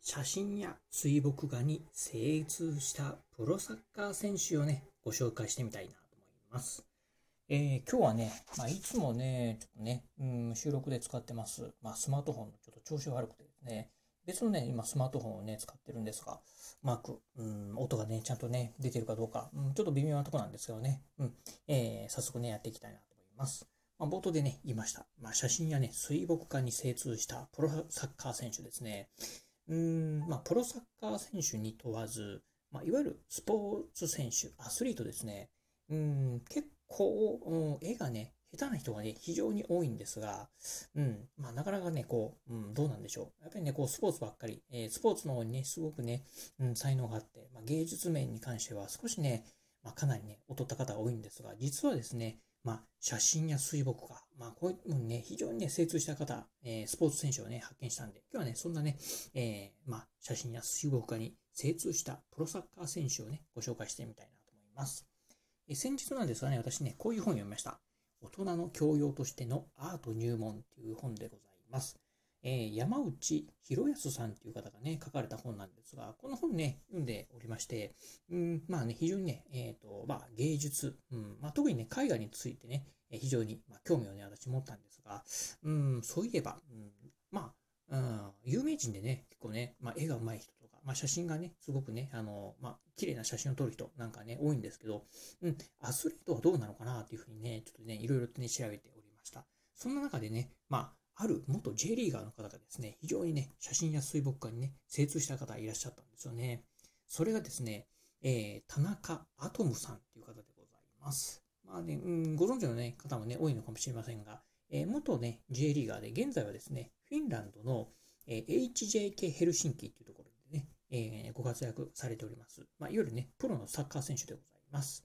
写真や水墨画に精通したプロサッカー選手をね、ご紹介してみたいなと思います。えー今日はね、まあ、いつもね、ちょっとね、うん、収録で使ってます、まあ、スマートフォンのちょっと調子が悪くてですね、別のね、今スマートフォンをね、使ってるんですが、うまく、うん、音がね、ちゃんとね、出てるかどうか、うん、ちょっと微妙なとこなんですけどね、うん、えー早速ね、やっていきたいなと思います。まあ、冒頭でね、言いました。まあ、写真やね、水墨画に精通したプロサッカー選手ですね。うん、まあ、プロサッカー選手に問わず、まあ、いわゆるスポーツ選手、アスリートですね。うん、結構、うん絵がね、下手な人がね、非常に多いんですが、うん、まあ、なかなかね、こう、うん、どうなんでしょう。やっぱりね、こう、スポーツばっかり、えースポーツの方にね、すごくね、うん、才能があって、まあ、芸術面に関しては少しね、まあ、かなりね、劣った方が多いんですが、実はですね、まあ、写真や水墨画、まあ、こういうもね、非常にね、精通した方、えースポーツ選手をね、発見したんで、今日はね、そんなね、えーまあ、写真や水墨画に精通したプロサッカー選手をね、ご紹介してみたいなと思います。えー先日なんですがね、私ね、こういう本を読みました。大人の教養としてのアート入門っていう本でございます。えー山内博康さんっていう方がね、書かれた本なんですが、この本ね、読んでおりまして、うん、まあね、非常にね、えっ、と、まあ芸術、うん、まあ特にね、絵画についてね、え非常に、まあ、興味をね、私持ったんですが、うん、そういえば、うん、まあ、うん、有名人でね、結構ね、まあ絵が上手い人とか、まあ写真がね、すごくね、あの、まあ綺麗な写真を撮る人なんかね、多いんですけど、うん、アスリートはどうなのかなっていうふうにね、ちょっとね、いろいろとね、調べておりました。そんな中でね、まあ、ある元 J リーガーの方がですね、非常にね、写真や水墨画にね、精通した方いらっしゃったんですよね。それがですね、えー田中アトムさんっていう方でございます。まあね、うん、ご存知の、ね、方もね、多いのかもしれませんが、えー元ね、J リーガーで、現在はですね、フィンランドの、えー HJK ヘルシンキっていうところでね、えーご活躍されております。まあ、いわゆるね、プロのサッカー選手でございます。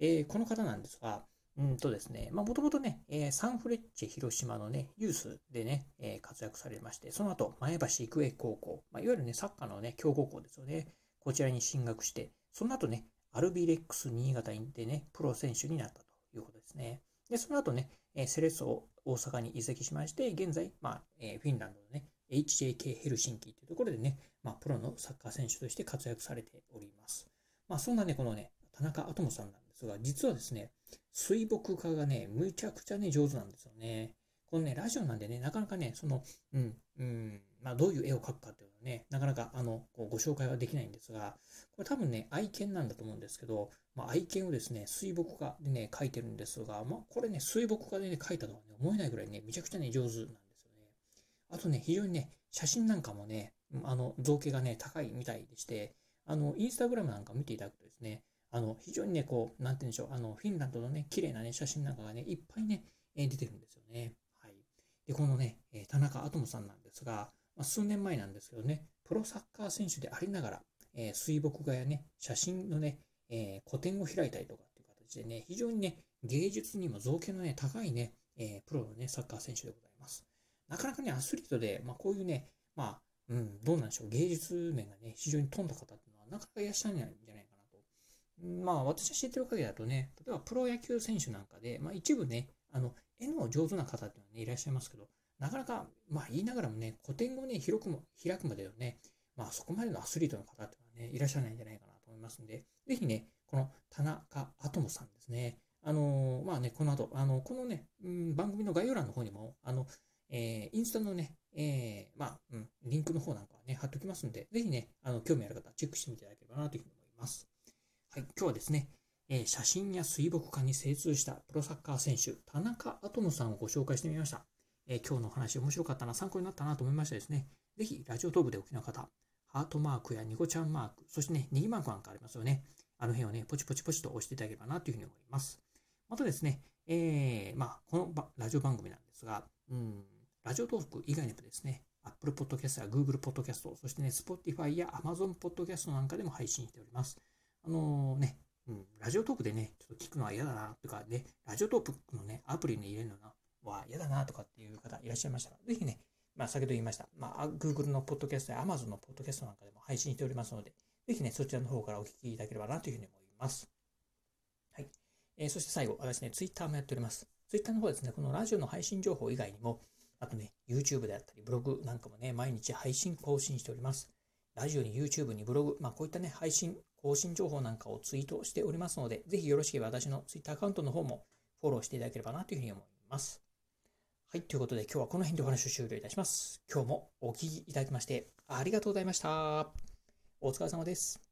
えーこの方なんですが、うんとですね、まあ、もともとね、えーサンフレッチェ広島のね、ユースでね、えー活躍されまして、その後、前橋育英高校、まあ、いわゆるね、サッカーのね、強豪校ですよね、こちらに進学して、その後ね、アルビレックス新潟でね、プロ選手になったということですね。で、その後ね、えーセレッソ大阪に移籍しまして、現在、まあ、えフィンランドのね、HJK ヘルシンキというところでね、まあ、プロのサッカー選手として活躍されております。まあ、そんなね、このね、田中アトムさんなんですが、実はですね、水墨画がね、むちゃくちゃね、上手なんですよね。このね、ラジオなんでね、なかなかね、その、うん、うん、まあ、どういう絵を描くかっていうのはね、なかなか、あの、こうご紹介はできないんですが、これ多分ね、愛犬なんだと思うんですけど、まあ、愛犬をですね、水墨画でね、描いてるんですが、まあ、これね、水墨画でね、描いたとはね、思えないぐらいね、めちゃくちゃね、上手なんですよね。あとね、非常にね、写真なんかもね、あの、造形がね、高いみたいでして、あの、インスタグラムなんか見ていただくとですね、あの、非常にね、こう、なんて言うんでしょう、あの、フィンランドのね、綺麗なね、写真なんかがね、いっぱいね、えー出てるんですよね。はい。で、このね、え田中アトムさんなんですが、まあ、数年前なんですけどね、プロサッカー選手でありながら、えー水墨画やね、写真のね、えー個展を開いたりとかっていう形でね、非常にね、芸術にも造形のね、高いね、えープロのね、サッカー選手でございます。なかなかね、アスリートで、まあ、こういうね、まあ、うん、どうなんでしょう、芸術面がね、非常に富んだ方っていうのは、なかなかいらっしゃらないんじゃないかな。まあ、私が知ってる限りだとね、例えばプロ野球選手なんかで、まあ、一部ね、あの、絵の上手な方っていうのはね、いらっしゃいますけど、なかなか、まあ、言いながらもね、古典をね、広くも、開くまではね、まあ、そこまでのアスリートの方っていうのはね、いらっしゃらないんじゃないかなと思いますんで、ぜひね、この田中アトムさんですね、あのまあね、この後、あの、このね、うん、番組の概要欄の方にも、あの、えーインスタのね、えーまあ、うん、リンクの方なんかはね、貼っておきますんで、ぜひね、あの、興味ある方チェックしてみていただければなというふうに思います。はい、今日はですね、えー写真や水墨画に精通したプロサッカー選手、田中アトムさんをご紹介してみました。えー今日のお話面白かったな、参考になったなと思いましたですね。ぜひ、ラジオトークでお聞きの方、ハートマークやニコちゃんマーク、そしてね、ネギマークなんかありますよね。あの辺をね、ポチポチポチと押していただければなというふうに思います。またですね、えーまあ、このラジオ番組なんですが、うん、ラジオトーク以外にもですね、Apple Podcast や Google Podcast、そしてね、Spotify や Amazon Podcast なんかでも配信しております。あのね、うん、ラジオトークでね、ちょっと聞くのは嫌だなとかね、ラジオトークのね、アプリに入れるのは嫌だなとかっていう方いらっしゃいましたら、ぜひね、まあ、先ほど言いました、まあ、Google のポッドキャストや Amazon のポッドキャストなんかでも配信しておりますので、ぜひね、そちらの方からお聞きいただければなというふうに思います。はい。えー、そして最後、私ね、Twitter もやっております。Twitter の方ですね、このラジオの配信情報以外にも、あとね、YouTube であったり、ブログなんかもね、毎日配信更新しております。ラジオに YouTube にブログ、まあこういったね、配信、更新情報なんかをツイートしておりますので、ぜひよろしければ私のツイッターアカウントの方もフォローしていただければなというふうに思います。はい、ということで今日はこの辺でお話を終了いたします。今日もお聴きいただきましてありがとうございました。お疲れ様です。